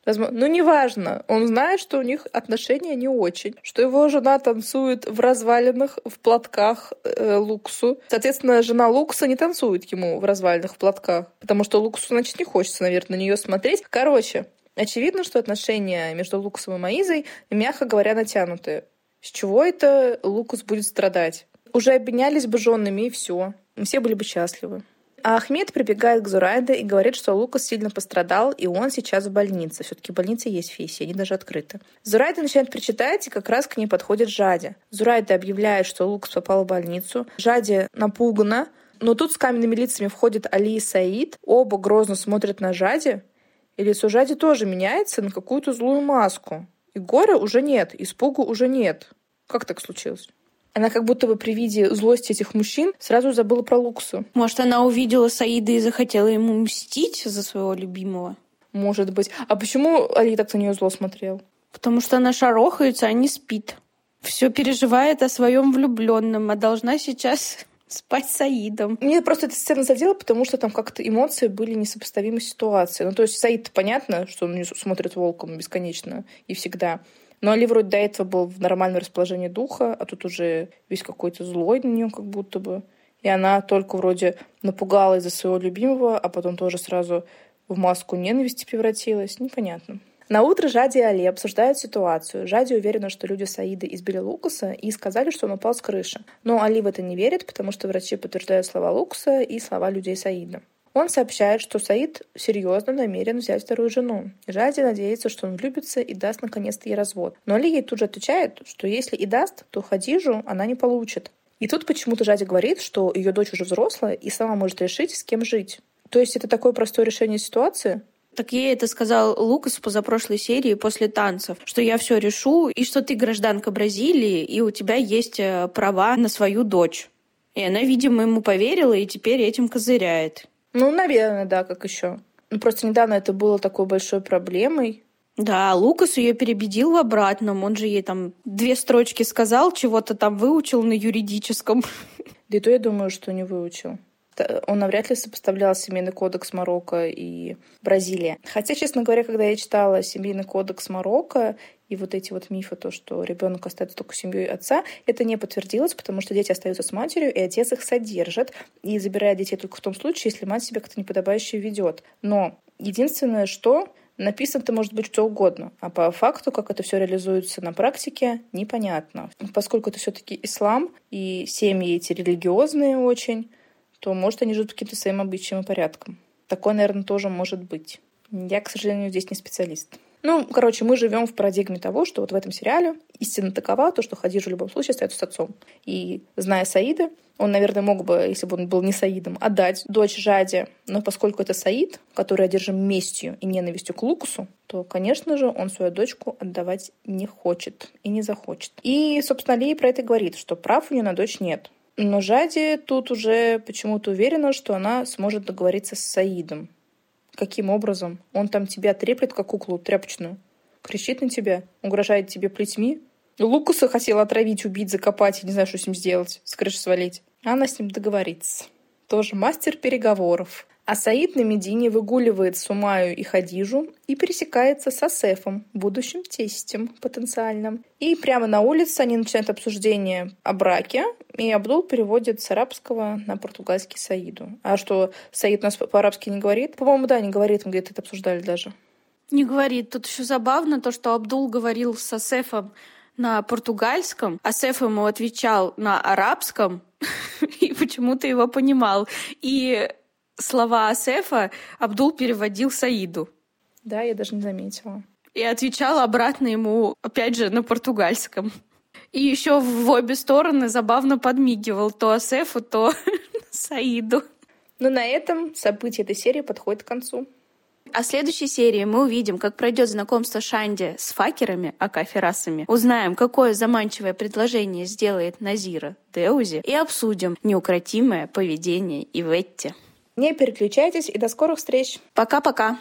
Возможно, ну, неважно. Он знает, что у них отношения не очень. Что его жена танцует в развалинах, в платках э, Луксу. Соответственно, жена Лукса не танцует ему в развалинах, в платках. Потому что Луксу, значит, не хочется, наверное, на нее смотреть. Короче, Очевидно, что отношения между Лукасом и Маизой, мягко говоря, натянутые. С чего это Лукас будет страдать? Уже обменялись бы женами, и все. Все были бы счастливы. А Ахмед прибегает к Зурайде и говорит, что Лукас сильно пострадал, и он сейчас в больнице. все таки больница есть в Фейсе, они даже открыты. Зурайда начинает причитать, и как раз к ней подходит Жади. Зурайда объявляет, что Лукас попал в больницу. Жади напугана, но тут с каменными лицами входят Али и Саид. Оба грозно смотрят на Жади, и лицо Жади тоже меняется на какую-то злую маску. И горя уже нет, испугу уже нет. Как так случилось? Она как будто бы при виде злости этих мужчин сразу забыла про Луксу. Может, она увидела Саида и захотела ему мстить за своего любимого? Может быть. А почему Али так на нее зло смотрел? Потому что она шарохается, а не спит. Все переживает о своем влюбленном, а должна сейчас спать с Саидом. Мне просто эта сцена задела, потому что там как-то эмоции были несопоставимы ситуации. Ну, то есть Саид понятно, что он смотрит волком бесконечно и всегда. Но Али вроде до этого был в нормальном расположении духа, а тут уже весь какой-то злой на нее как будто бы. И она только вроде напугала из-за своего любимого, а потом тоже сразу в маску ненависти превратилась. Непонятно. На утро Жади и Али обсуждают ситуацию. Жади уверена, что люди Саида избили Лукаса и сказали, что он упал с крыши. Но Али в это не верит, потому что врачи подтверждают слова Лукаса и слова людей Саида. Он сообщает, что Саид серьезно намерен взять вторую жену. Жади надеется, что он влюбится и даст наконец-то ей развод. Но Али ей тут же отвечает, что если и даст, то Хадижу она не получит. И тут почему-то Жади говорит, что ее дочь уже взрослая и сама может решить, с кем жить. То есть это такое простое решение ситуации? Так ей это сказал Лукас в позапрошлой серии после танцев, что я все решу, и что ты гражданка Бразилии, и у тебя есть э, права на свою дочь. И она, видимо, ему поверила и теперь этим козыряет. Ну, наверное, да, как еще. Ну, просто недавно это было такой большой проблемой. Да, Лукас ее перебедил в обратном. Он же ей там две строчки сказал, чего-то там выучил на юридическом. Да и то я думаю, что не выучил. Он навряд ли сопоставлял семейный кодекс Марокко и Бразилия. Хотя, честно говоря, когда я читала семейный кодекс Марокко и вот эти вот мифы, то, что ребенок остается только семьей отца, это не подтвердилось, потому что дети остаются с матерью, и отец их содержит и забирает детей только в том случае, если мать себя как-то неподобающе ведет. Но единственное, что написано-то может быть что угодно, а по факту, как это все реализуется на практике, непонятно. Поскольку это все-таки ислам, и семьи эти религиозные очень, то, может, они живут каким-то своим обычаем и порядком. Такое, наверное, тоже может быть. Я, к сожалению, здесь не специалист. Ну, короче, мы живем в парадигме того, что вот в этом сериале истина такова, то, что Хадижа в любом случае остается с отцом. И зная Саида, он, наверное, мог бы, если бы он был не Саидом, отдать дочь Жаде. Но поскольку это Саид, который одержим местью и ненавистью к Лукусу, то, конечно же, он свою дочку отдавать не хочет и не захочет. И, собственно, Ли про это говорит, что прав у нее на дочь нет. Но Жади тут уже почему-то уверена, что она сможет договориться с Саидом. Каким образом? Он там тебя треплет, как куклу тряпочную. Кричит на тебя, угрожает тебе плетьми. Лукаса хотела отравить, убить, закопать, не знаю, что с ним сделать, с крыши свалить. Она с ним договорится. Тоже мастер переговоров. А Саид на Медине выгуливает Сумаю и Хадижу и пересекается с Асефом, будущим тестем потенциальным. И прямо на улице они начинают обсуждение о браке, и Абдул переводит с арабского на португальский Саиду. А что, Саид нас по-арабски не говорит? По-моему, да, не говорит, мы где-то это обсуждали даже. Не говорит. Тут еще забавно то, что Абдул говорил с Асефом на португальском, Асеф ему отвечал на арабском, и почему-то его понимал. И слова Асефа Абдул переводил Саиду. Да, я даже не заметила. И отвечал обратно ему, опять же, на португальском. И еще в обе стороны забавно подмигивал то Асефу, то Саиду. Но на этом события этой серии подходят к концу. А в следующей серии мы увидим, как пройдет знакомство Шанди с факерами, ака ферасами, узнаем, какое заманчивое предложение сделает Назира Деузи и обсудим неукротимое поведение Иветти. Не переключайтесь и до скорых встреч. Пока-пока.